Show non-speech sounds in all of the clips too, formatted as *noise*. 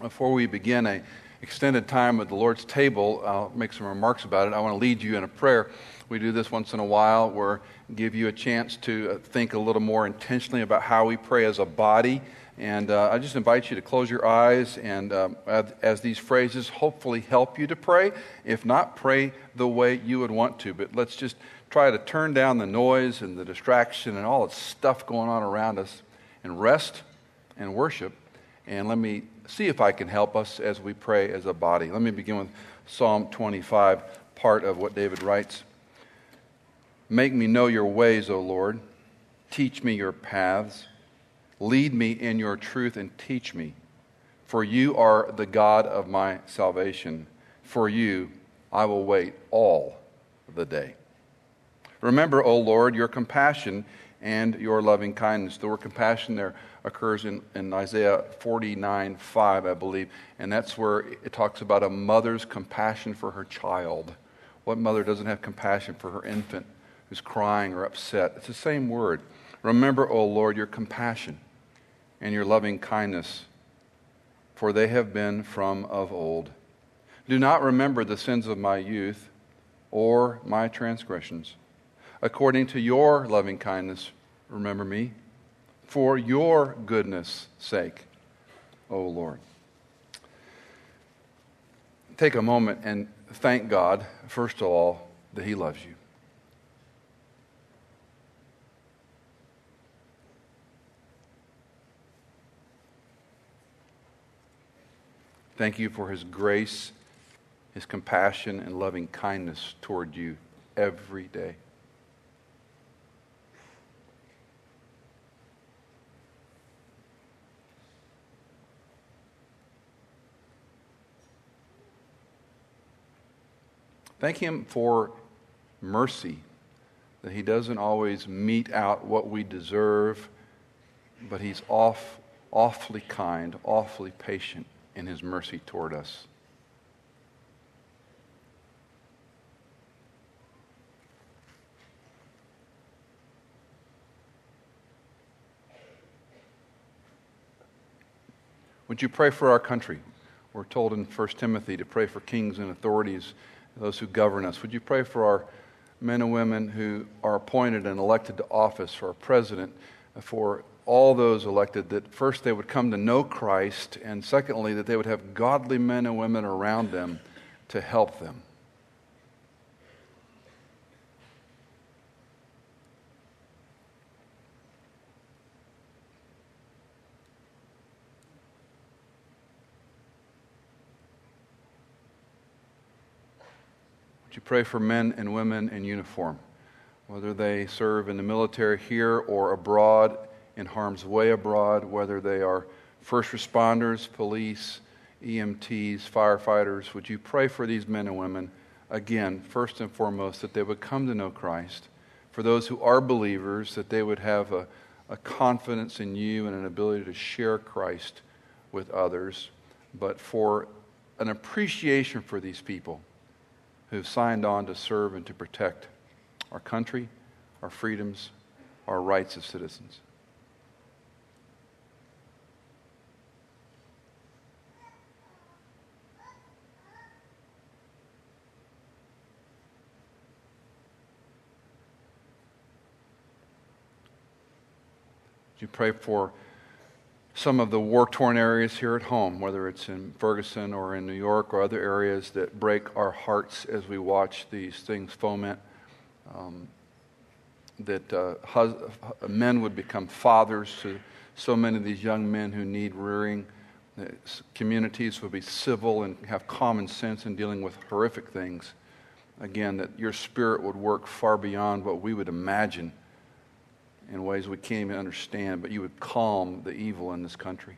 Before we begin a extended time at the Lord's table, I'll make some remarks about it. I want to lead you in a prayer. We do this once in a while where give you a chance to uh, think a little more intentionally about how we pray as a body. And uh, I just invite you to close your eyes and, um, as, as, these phrases hopefully help you to pray. If not, pray the way you would want to. But let's just try to turn down the noise and the distraction and all the stuff going on around us and rest and worship. And let me see if I can help us as we pray as a body. Let me begin with Psalm 25, part of what David writes. Make me know your ways, O Lord. Teach me your paths. Lead me in your truth and teach me. For you are the God of my salvation. For you I will wait all the day. Remember, O Lord, your compassion and your loving kindness. The word compassion there occurs in, in Isaiah 49 5, I believe, and that's where it talks about a mother's compassion for her child. What mother doesn't have compassion for her infant who's crying or upset? It's the same word. Remember, O Lord, your compassion and your loving kindness, for they have been from of old. Do not remember the sins of my youth or my transgressions. According to your loving kindness, remember me for your goodness' sake, O Lord. Take a moment and thank God, first of all, that He loves you. Thank you for His grace, His compassion, and loving kindness toward you every day. Thank Him for mercy, that He doesn't always mete out what we deserve, but He's off, awfully kind, awfully patient in His mercy toward us. Would you pray for our country? We're told in 1 Timothy to pray for kings and authorities those who govern us. Would you pray for our men and women who are appointed and elected to office, for our president, for all those elected, that first they would come to know Christ, and secondly, that they would have godly men and women around them to help them. You pray for men and women in uniform, whether they serve in the military here or abroad, in harm's way abroad, whether they are first responders, police, EMTs, firefighters? Would you pray for these men and women, again, first and foremost, that they would come to know Christ? For those who are believers, that they would have a, a confidence in you and an ability to share Christ with others, but for an appreciation for these people who've signed on to serve and to protect our country, our freedoms, our rights as citizens. you pray for some of the war torn areas here at home, whether it's in Ferguson or in New York or other areas that break our hearts as we watch these things foment. Um, that uh, hus- men would become fathers to so many of these young men who need rearing. That communities would be civil and have common sense in dealing with horrific things. Again, that your spirit would work far beyond what we would imagine in ways we can't even understand, but you would calm the evil in this country.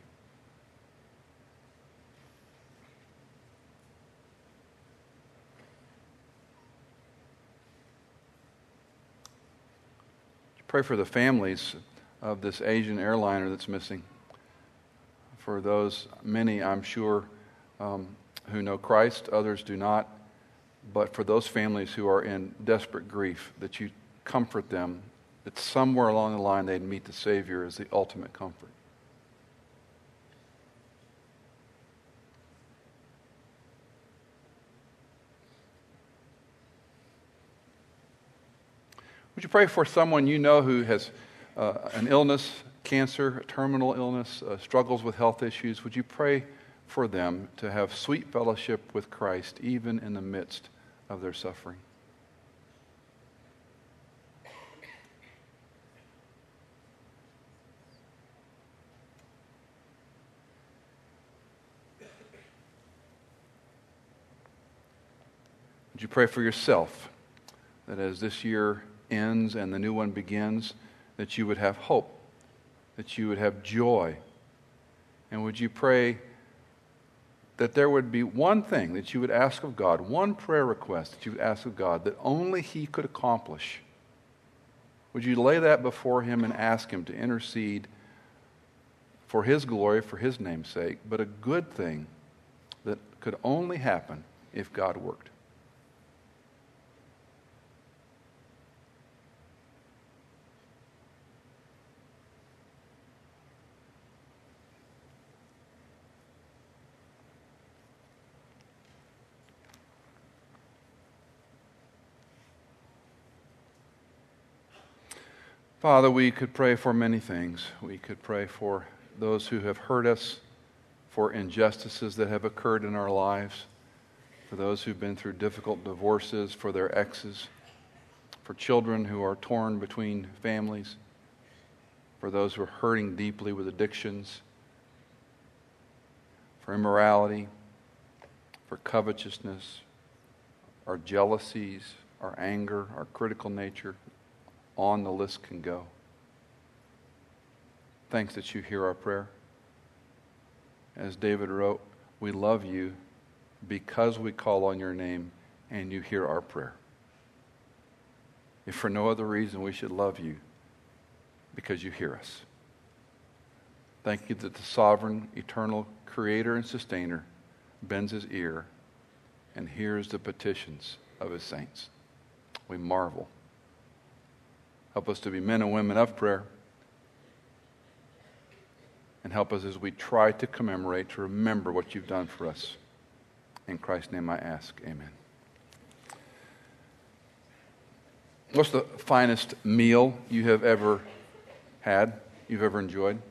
Pray for the families of this Asian airliner that's missing. For those, many, I'm sure, um, who know Christ, others do not. But for those families who are in desperate grief, that you comfort them that somewhere along the line they'd meet the Savior as the ultimate comfort. Would you pray for someone you know who has uh, an illness, cancer, terminal illness, uh, struggles with health issues? Would you pray for them to have sweet fellowship with Christ even in the midst of their suffering? Would you pray for yourself that as this year ends and the new one begins, that you would have hope, that you would have joy? And would you pray that there would be one thing that you would ask of God, one prayer request that you would ask of God that only He could accomplish? Would you lay that before Him and ask Him to intercede for His glory, for His name's sake, but a good thing that could only happen if God worked? Father, we could pray for many things. We could pray for those who have hurt us, for injustices that have occurred in our lives, for those who've been through difficult divorces, for their exes, for children who are torn between families, for those who are hurting deeply with addictions, for immorality, for covetousness, our jealousies, our anger, our critical nature, on the list can go. Thanks that you hear our prayer. As David wrote, we love you because we call on your name and you hear our prayer. If for no other reason, we should love you because you hear us. Thank you that the sovereign, eternal creator and sustainer bends his ear and hears the petitions of his saints. We marvel. Help us to be men and women of prayer. And help us as we try to commemorate, to remember what you've done for us. In Christ's name I ask, amen. What's the finest meal you have ever had, you've ever enjoyed?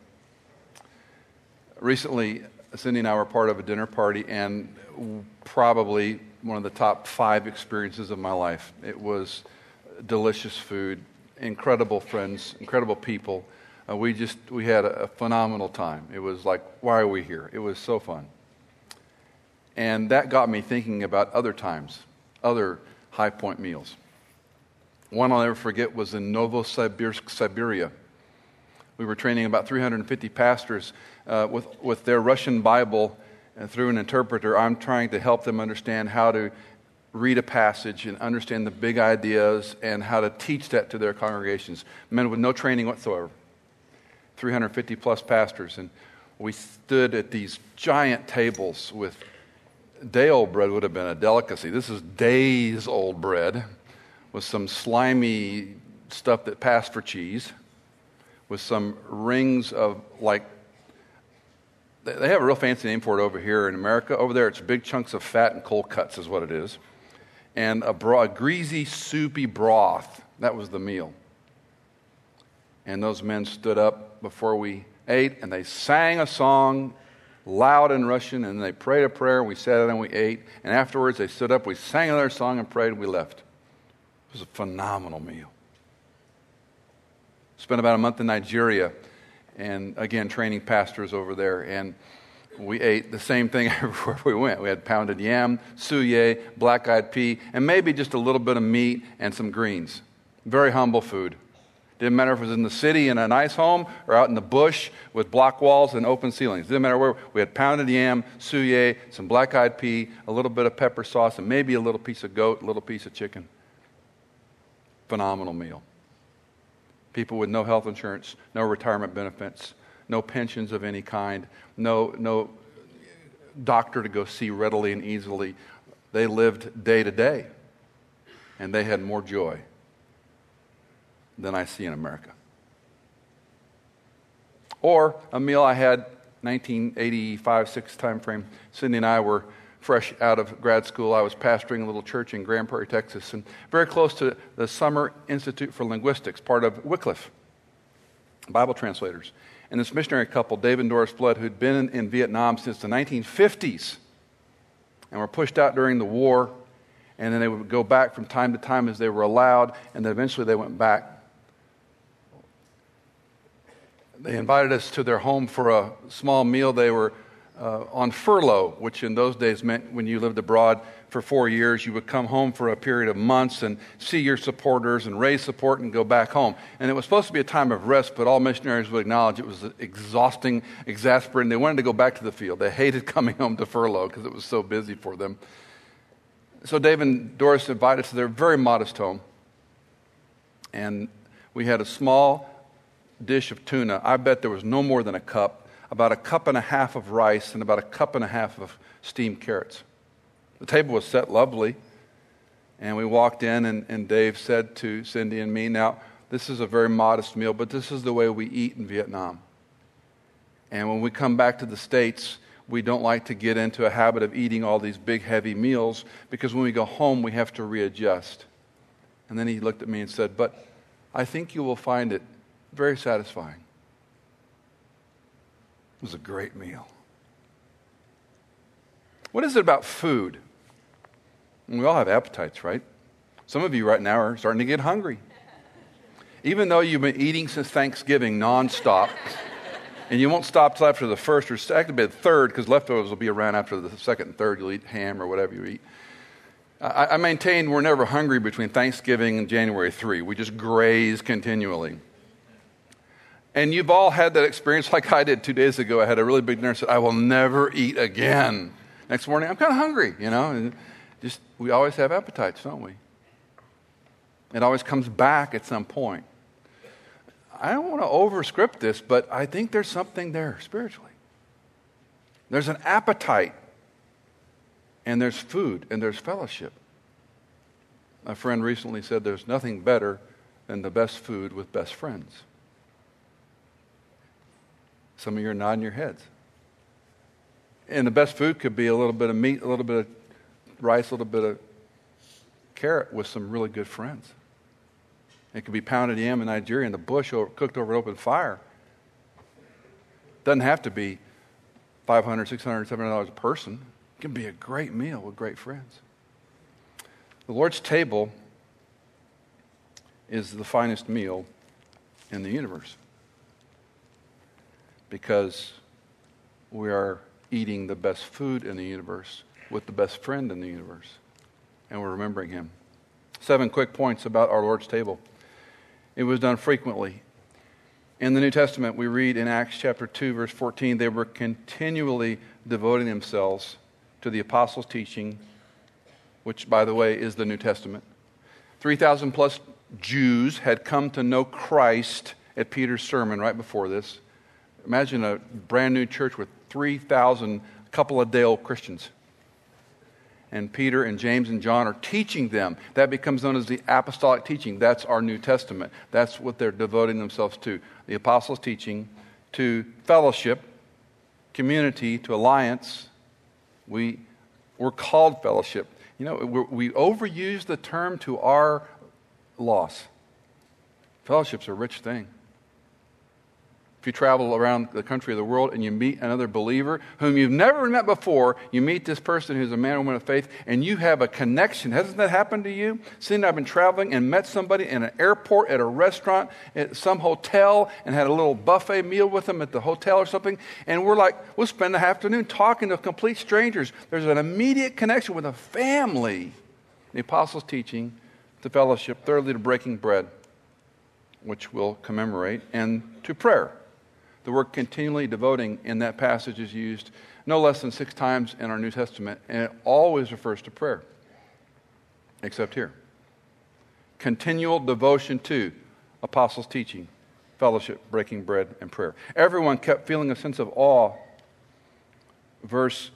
Recently, Cindy and I were part of a dinner party, and probably one of the top five experiences of my life. It was delicious food, incredible friends, incredible people. Uh, we just we had a, a, phenomenal time. It was like, why are we here? It was so fun, and that got me thinking about other times, other high point meals. One I'll never forget was in Novosibirsk, Siberia. We were training about 350 pastors uh, with with their Russian Bible. And through an interpreter, I'm trying to help them understand how to read a passage and understand the big ideas and how to teach that to their congregations. Men with no training whatsoever. 350 plus pastors. And we stood at these giant tables with day old bread, would have been a delicacy. This is days old bread with some slimy stuff that passed for cheese, with some rings of like they have a real fancy name for it over here in America. Over there, it's big chunks of fat and cold cuts, is what it is and a, bra- a greasy, soupy broth. That was the meal. And those men stood up before we ate and they sang a song loud in Russian and they prayed a prayer. We sat down and we ate. And afterwards they stood up, we sang another song and prayed and we left. It was a phenomenal meal. Spent about a month in Nigeria and again training pastors over there. And we ate the same thing *laughs* everywhere we went. We had pounded yam, suya, black eyed pea, and maybe just a little bit of meat and some greens. Very humble food. Didn't matter if it was in the city in a nice home or out in the bush with block walls and open ceilings. Didn't matter where. We had pounded yam, suya, some black eyed pea, a little bit of pepper sauce, and maybe a little piece of goat, a little piece of chicken. Phenomenal meal. People with no health insurance, no retirement benefits, no pensions of any kind, no, no doctor to go see readily and easily. They lived day to day, and they had more joy than I see in America. Or a meal I had 1985 6 time frame. Cindy and I were fresh out of grad school, I was pastoring a little church in Grand Prairie, Texas, and very close to the Summer Institute for Linguistics, part of Wycliffe, Bible translators. And this missionary couple, David and Doris Flood, who'd been in Vietnam since the 1950s and were pushed out during the war, and then they would go back from time to time as they were allowed, and then eventually they went back. They invited us to their home for a small meal. They were uh, on furlough, which in those days meant when you lived abroad for four years, you would come home for a period of months and see your supporters and raise support and go back home. And it was supposed to be a time of rest, but all missionaries would acknowledge it was exhausting, exasperating. They wanted to go back to the field. They hated *laughs* coming home to furlough because it was so busy for them. So Dave and Doris invited us to their very modest home. And we had a small dish of tuna. I bet there was no more than a cup about a cup and a half of rice and about a cup and a half of steamed carrots. The table was set lovely, and we walked in, and, and Dave said to Cindy and me, Now, this is a very modest meal, but this is the way we eat in Vietnam. And when we come back to the States, we don't like to get into a habit of eating all these big, heavy meals because when we go home, we have to readjust. And then he looked at me and said, But I think you will find it very satisfying. It was a great meal. What is it about food? We all have appetites, right? Some of you right now are starting to get hungry. Even though you've been eating since Thanksgiving nonstop, *laughs* and you won't stop till after the first or second, the third, because leftovers will be around after the second and third. You'll eat ham or whatever you eat. I, I maintain we're never hungry between Thanksgiving and January 3. We just graze continually. And you've all had that experience *laughs* like I did two days ago. I had a really big dinner and said, I will never eat again. Next morning, I'm kind of hungry, you know. And just we always have appetites, don't we? It always comes back at some point. I don't want to overscript this, but I think there's something there spiritually. There's an appetite, and there's food, and there's fellowship. A friend recently said there's nothing better than the best food with best friends. Some of you are nodding your heads. And the best food could be a little bit of meat, a little bit of rice, a little bit of carrot with some really good friends. It could be pounded yam in Nigeria in the bush over, cooked over an open fire. Doesn't have to be 500 600 $700 a person. It can be a great meal with great friends. The Lord's table is the finest meal in the universe because we are eating the best food in the universe with the best friend in the universe, and we're remembering him. Seven quick points about our Lord's table. It was done frequently. In the New Testament, we read in Acts chapter 2, verse 14, they were continually devoting themselves to the apostles' teaching, which, by the way, is the New Testament. 3,000 plus Jews had come to know Christ at Peter's sermon right before this. Imagine a brand new church with 3,000 couple of day old Christians. And Peter and James and John are teaching them. That becomes known as the apostolic teaching. That's our New Testament. That's what they're devoting themselves to. The apostles' teaching, to fellowship, community, to alliance. We, we're called fellowship. You know, we overuse the term to our loss. Fellowship's a rich thing you travel around the country of the world and you meet another believer whom you've never met before, you meet this person who's a man or woman of faith, and you have a connection. Hasn't that happened to you? Seeing I've been traveling and met somebody in an airport, at a restaurant, at some hotel, and had a little buffet meal with them at the hotel or something, and we're like, we'll spend the afternoon talking to complete strangers. There's an immediate connection with a family. The apostles' teaching, to fellowship, thirdly, to breaking bread, which we'll commemorate, and to prayer. The word continually devoting in that passage is used no less than six times in our New Testament, and it always refers to prayer, except here. Continual devotion to apostles' teaching, fellowship, breaking bread, and prayer. Everyone kept feeling a sense of awe. Verse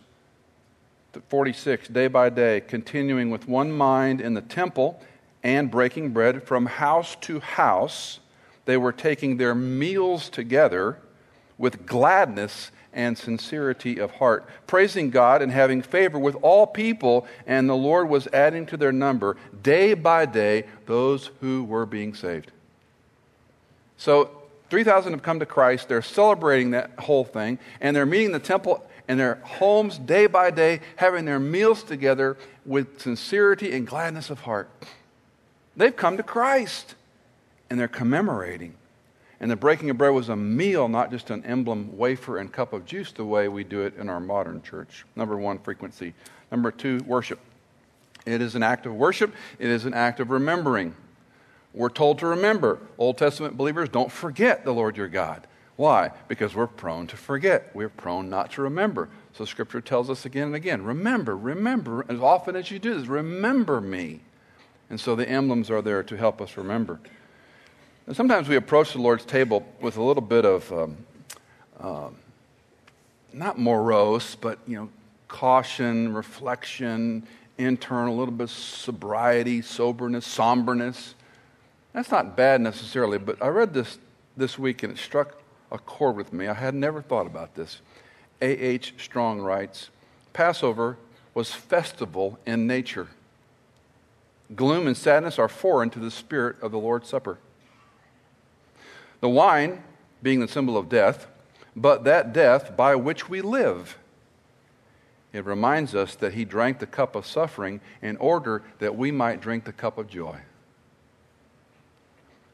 46 day by day, continuing with one mind in the temple and breaking bread from house to house. They were taking their meals together with gladness and sincerity of heart, praising God and having favor with all people, and the Lord was adding to their number day by day those who were being saved. So 3,000 have come to Christ. They're celebrating that whole thing, and they're meeting the temple in their homes day by day, having their meals together with sincerity and gladness of heart. They've come to Christ, and they're commemorating. And the breaking of bread was a meal, not just an emblem wafer and cup of juice, the way we do it in our modern church. Number one, frequency. Number two, worship. It is an act of worship, it is an act of remembering. We're told to remember. Old Testament believers don't forget the Lord your God. Why? Because we're prone to forget. We're prone not to remember. So Scripture tells us again and again remember, remember. As often as you do this, remember me. And so the emblems are there to help us remember. And sometimes we approach the Lord's table with a little bit of, um, uh, not morose, but, you know, caution, reflection, internal, a little bit of sobriety, soberness, somberness. That's not bad necessarily, but I read this this week and it struck a chord with me. I had never thought about this. A.H. Strong writes Passover was festival in nature. Gloom and sadness are foreign to the spirit of the Lord's Supper. The wine being the symbol of death, but that death by which we live. It reminds us that he drank the cup of suffering in order that we might drink the cup of joy.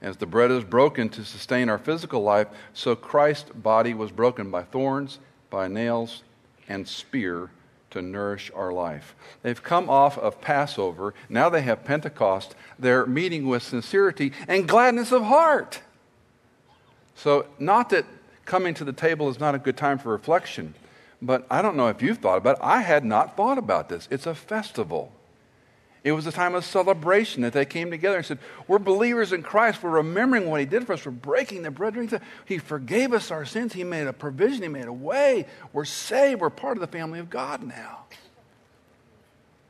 As the bread is broken to sustain our physical life, so Christ's body was broken by thorns, by nails, and spear to nourish our life. They've come off of Passover. Now they have Pentecost. They're meeting with sincerity and gladness of heart. So, not that coming to the table is not a good time for reflection, but I don't know if you've thought about it. I had not thought about this. It's a festival. It was a time of celebration that they came together and said, We're believers in Christ. We're remembering what He did for us. We're breaking the bread. He forgave us our sins. He made a provision. He made a way. We're saved. We're part of the family of God now.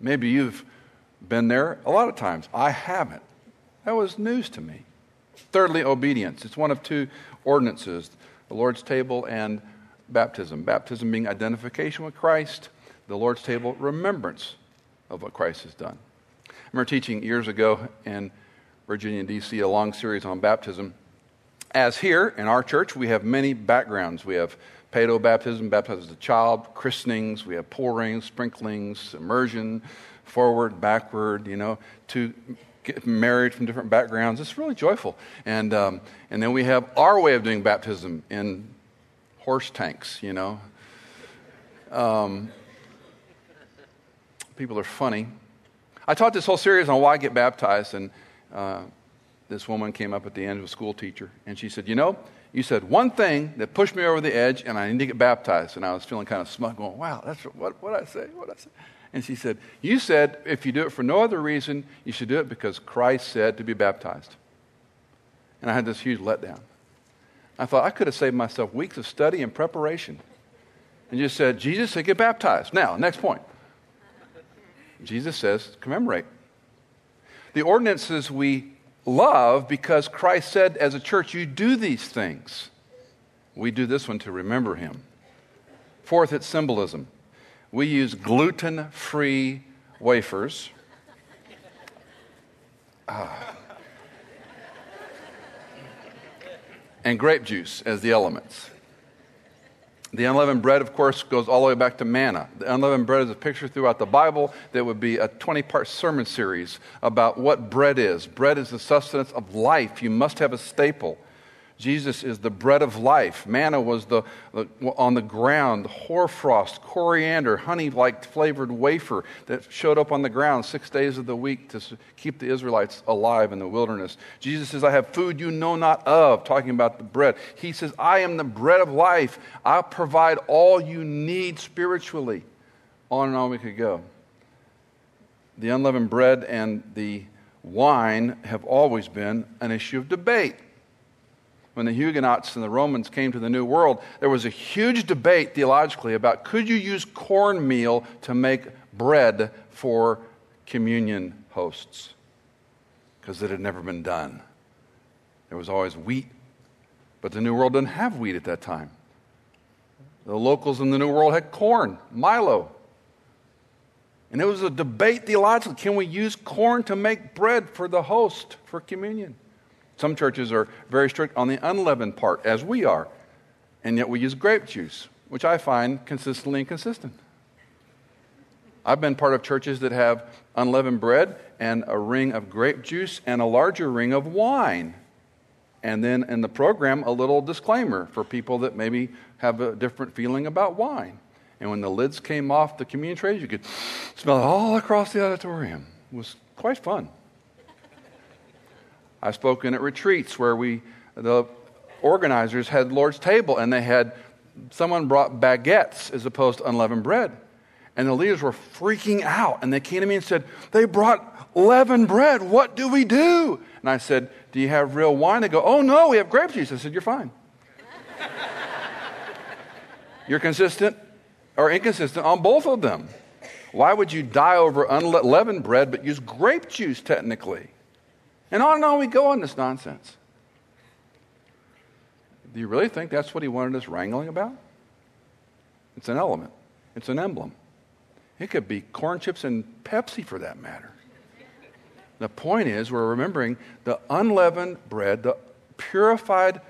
Maybe you've been there a lot of times. I haven't. That was news to me. Thirdly, obedience. It's one of two ordinances the Lord's table and baptism. Baptism being identification with Christ, the Lord's table, remembrance of what Christ has done. I remember teaching years ago in Virginia, D.C., a long series on baptism. As here in our church, we have many backgrounds. We have pedo baptism, baptism as a child, christenings, we have pourings, sprinklings, immersion, forward, backward, you know, to get married from different backgrounds. It's really joyful. And, um, and then we have our way of doing baptism in horse tanks, you know. Um, people are funny. I taught this whole series on why I get baptized, and uh, this woman came up at the end of a school teacher, and she said, You know, you said one thing that pushed me over the edge, and I need to get baptized. And I was feeling kind of smug, going, Wow, that's what, what I say? What I say? And she said, You said if you do it for no other reason, you should do it because Christ said to be baptized. And I had this huge letdown. I thought I could have saved myself weeks of study and preparation and just said, Jesus said, get baptized. Now, next point. Jesus says, commemorate. The ordinances we love because Christ said, as a church, you do these things. We do this one to remember him. Fourth, it's symbolism we use gluten free wafers. Ah. And grape juice as the elements. The unleavened bread, of course, goes all the way back to manna. The unleavened bread is a picture throughout the Bible that would be a 20 part sermon series about what bread is. Bread is the sustenance of life. You must have a staple. Jesus is the bread of life. Manna was the, the on the ground, hoarfrost, coriander, honey-like flavored wafer that showed up on the ground six days of the week to keep the Israelites alive in the wilderness. Jesus says, "I have food you know not of," talking about the bread. He says, "I am the bread of life. I provide all you need spiritually." On and on we could go. The unleavened bread and the wine have always been an issue of debate when the Huguenots and the Romans came to the New World, there was a huge debate theologically about could you use cornmeal to make bread for communion hosts? Because it had never been done. There was always wheat, but the New World didn't have wheat at that time. The locals in the New World had corn, Milo. And it was a debate theologically can we use corn to make bread for the host for communion? Some churches are very strict on the unleavened part, as we are, and yet we use grape juice, which I find consistently inconsistent. I've been part of churches that have unleavened bread and a ring of grape juice and a larger ring of wine. And then in the program, a little disclaimer for people that maybe have a different feeling about wine. And when the lids came off the communion trays, you could smell it all across the auditorium. It was quite fun. I've spoken at retreats where we, the organizers had Lord's table and they had someone brought baguettes as opposed to unleavened bread. And the leaders were freaking out. And they came to me and said, They brought leavened bread. What do we do? And I said, Do you have real wine? They go, Oh, no, we have grape juice. I said, You're fine. *laughs* You're consistent or inconsistent on both of them. Why would you die over unleavened bread but use grape juice technically? And on and on we go on this nonsense. Do you really think that's what he wanted us wrangling about? It's an element, it's an emblem. It could be corn chips and Pepsi for that matter. The point is, we're remembering the unleavened bread, the purified,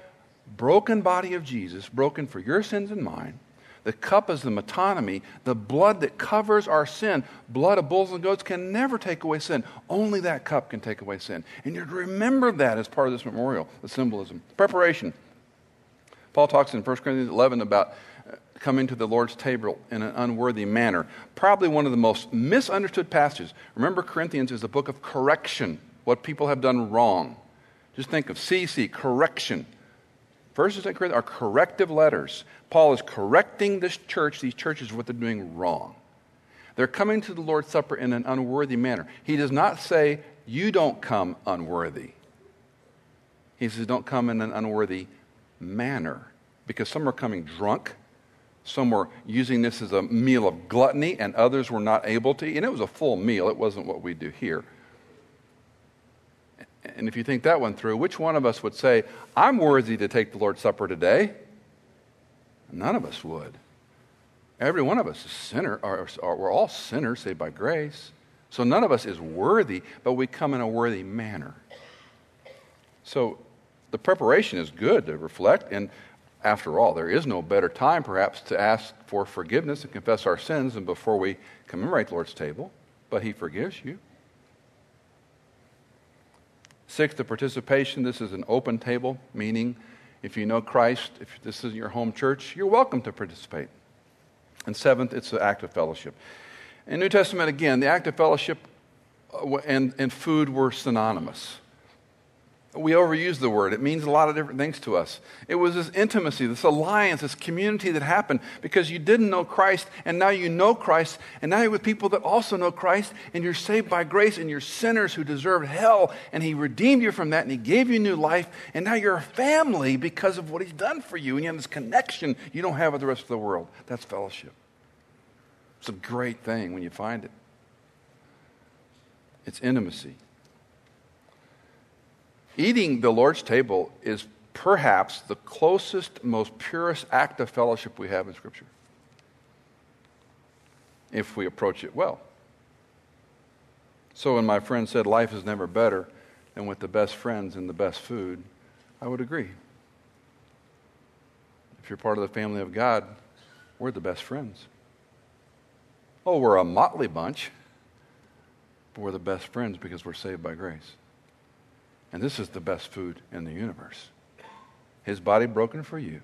broken body of Jesus, broken for your sins and mine. The cup is the metonymy, the blood that covers our sin. Blood of bulls and goats can never take away sin. Only that cup can take away sin. And you're to remember that as part of this memorial, the symbolism. Preparation. Paul talks in 1 Corinthians 11 about uh, coming to the Lord's table in an unworthy manner. Probably one of the most misunderstood passages. Remember, Corinthians is a book of correction, what people have done wrong. Just think of CC, correction. First and Corinthians are corrective letters. Paul is correcting this church, these churches, what they're doing wrong. They're coming to the Lord's Supper in an unworthy manner. He does not say, You don't come unworthy. He says, Don't come in an unworthy manner. Because some are coming drunk, some were using this as a meal of gluttony, and others were not able to. And it was a full meal, it wasn't what we do here. And if you think that one through, which one of us would say, I'm worthy to take the Lord's Supper today? None of us would. Every one of us is sinner, or, or, we're all sinners saved by grace. So none of us is worthy, but we come in a worthy manner. So the preparation is good to reflect, and after all, there is no better time perhaps to ask for forgiveness and confess our sins than before we commemorate the Lord's table, but He forgives you. Sixth, the participation. This is an open table, meaning if you know Christ, if this isn't your home church, you're welcome to participate. And seventh, it's the act of fellowship. In New Testament, again, the act of fellowship uh, and, and food were synonymous we overuse the word. It means a lot of different things to us. It was this intimacy, this alliance, this community that happened because you didn't know Christ and now you know Christ and now you're with people that also know Christ and you're saved by grace and you're sinners who deserved hell and He redeemed you from that and He gave you new life and now you're a family because of what He's done for you and you have this connection you don't have with the rest of the world. That's fellowship. It's a great thing when you find it. It's intimacy. Eating the Lord's table is perhaps the closest, most purest act of fellowship we have in Scripture. If we approach it well. So when my friend said life is never better than with the best friends and the best food, I would agree. If you're part of the family of God, we're the best friends. Oh, we're a motley bunch, but we're the best friends because we're saved by grace. And this is the best food in the universe. His body broken for you,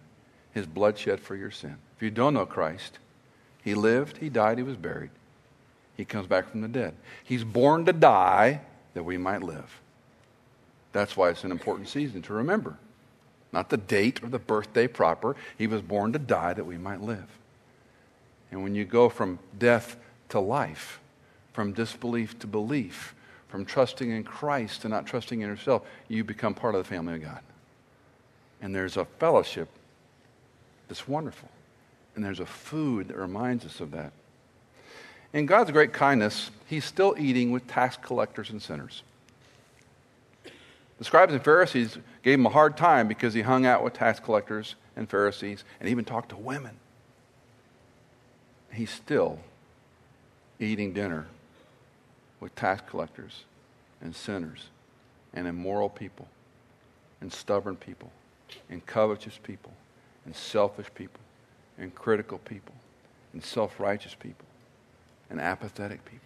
his blood shed for your sin. If you don't know Christ, he lived, he died, he was buried. He comes back from the dead. He's born to die that we might live. That's why it's an important season to remember. Not the date or the birthday proper. He was born to die that we might live. And when you go from death to life, from disbelief to belief, from trusting in Christ to not trusting in yourself, you become part of the family of God. And there's a fellowship that's wonderful. And there's a food that reminds us of that. In God's great kindness, He's still eating with tax collectors and sinners. The scribes and Pharisees gave him a hard time because he hung out with tax collectors and Pharisees and even talked to women. he's still eating dinner with tax collectors and sinners and immoral people and stubborn people and covetous people and selfish people and critical people and self righteous people and apathetic people.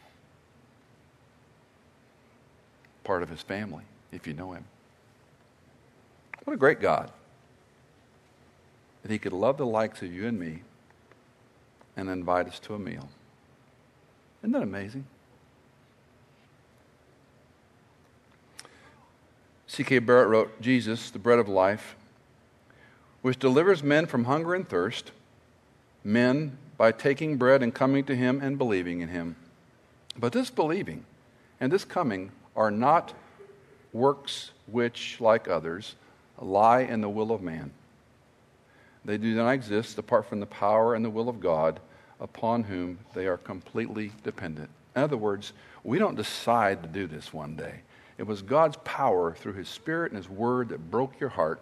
Part of his family, if you know him. What a great God. That he could love the likes of you and me and invite us to a meal. Isn't that amazing? C.K. Barrett wrote Jesus, the bread of life, which delivers men from hunger and thirst, men by taking bread and coming to him and believing in him. But this believing and this coming are not works which, like others, lie in the will of man. They do not exist apart from the power and the will of God, upon whom they are completely dependent. In other words, we don't decide to do this one day. It was God's power through His Spirit and His Word that broke your heart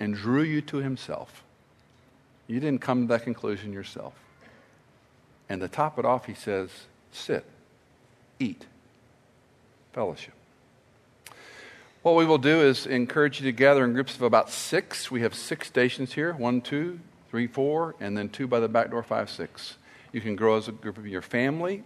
and drew you to Himself. You didn't come to that conclusion yourself. And to top it off, He says, sit, eat, fellowship. What we will do is encourage you to gather in groups of about six. We have six stations here one, two, three, four, and then two by the back door, five, six. You can grow as a group of your family.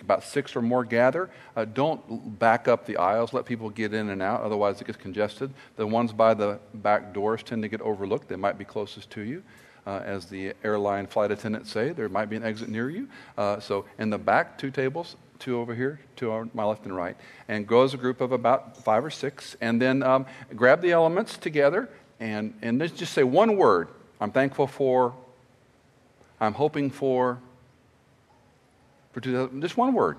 About six or more gather. Uh, don't back up the aisles. Let people get in and out, otherwise, it gets congested. The ones by the back doors tend to get overlooked. They might be closest to you. Uh, as the airline flight attendants say, there might be an exit near you. Uh, so, in the back, two tables, two over here, two on my left and right, and go as a group of about five or six. And then um, grab the elements together and, and just say one word I'm thankful for, I'm hoping for, for just one word.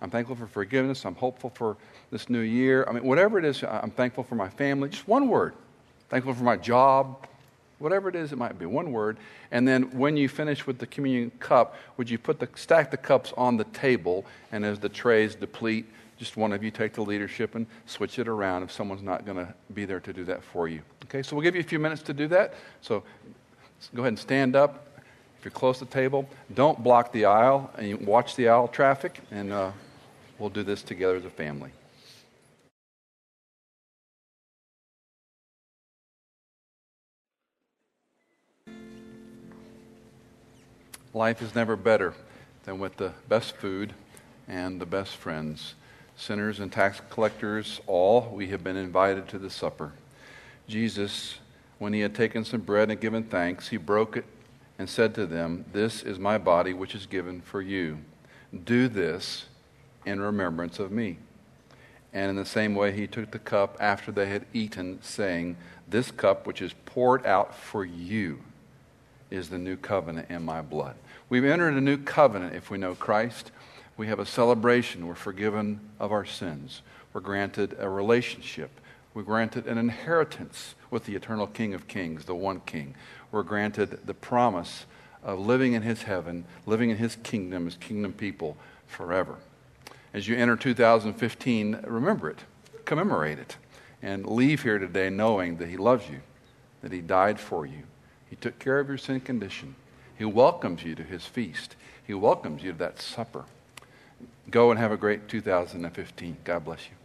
I'm thankful for forgiveness. I'm hopeful for this new year. I mean, whatever it is, I'm thankful for my family. Just one word. Thankful for my job. Whatever it is, it might be one word. And then when you finish with the communion cup, would you put the stack the cups on the table, and as the trays deplete, just one of you take the leadership and switch it around if someone's not going to be there to do that for you. Okay, so we'll give you a few minutes to do that. So go ahead and stand up. If you're close to the table, don't block the aisle and watch the aisle traffic, and uh, we'll do this together as a family. Life is never better than with the best food and the best friends. Sinners and tax collectors, all, we have been invited to the supper. Jesus, when he had taken some bread and given thanks, he broke it and said to them, This is my body, which is given for you. Do this in remembrance of me. And in the same way, he took the cup after they had eaten, saying, This cup, which is poured out for you, is the new covenant in my blood. We've entered a new covenant if we know Christ. We have a celebration. We're forgiven of our sins. We're granted a relationship. We're granted an inheritance with the eternal King of Kings, the one King. We're granted the promise of living in His heaven, living in His kingdom as kingdom people forever. As you enter 2015, remember it, commemorate it, and leave here today knowing that He loves you, that He died for you. He took care of your sin condition. He welcomes you to his feast. He welcomes you to that supper. Go and have a great 2015. God bless you.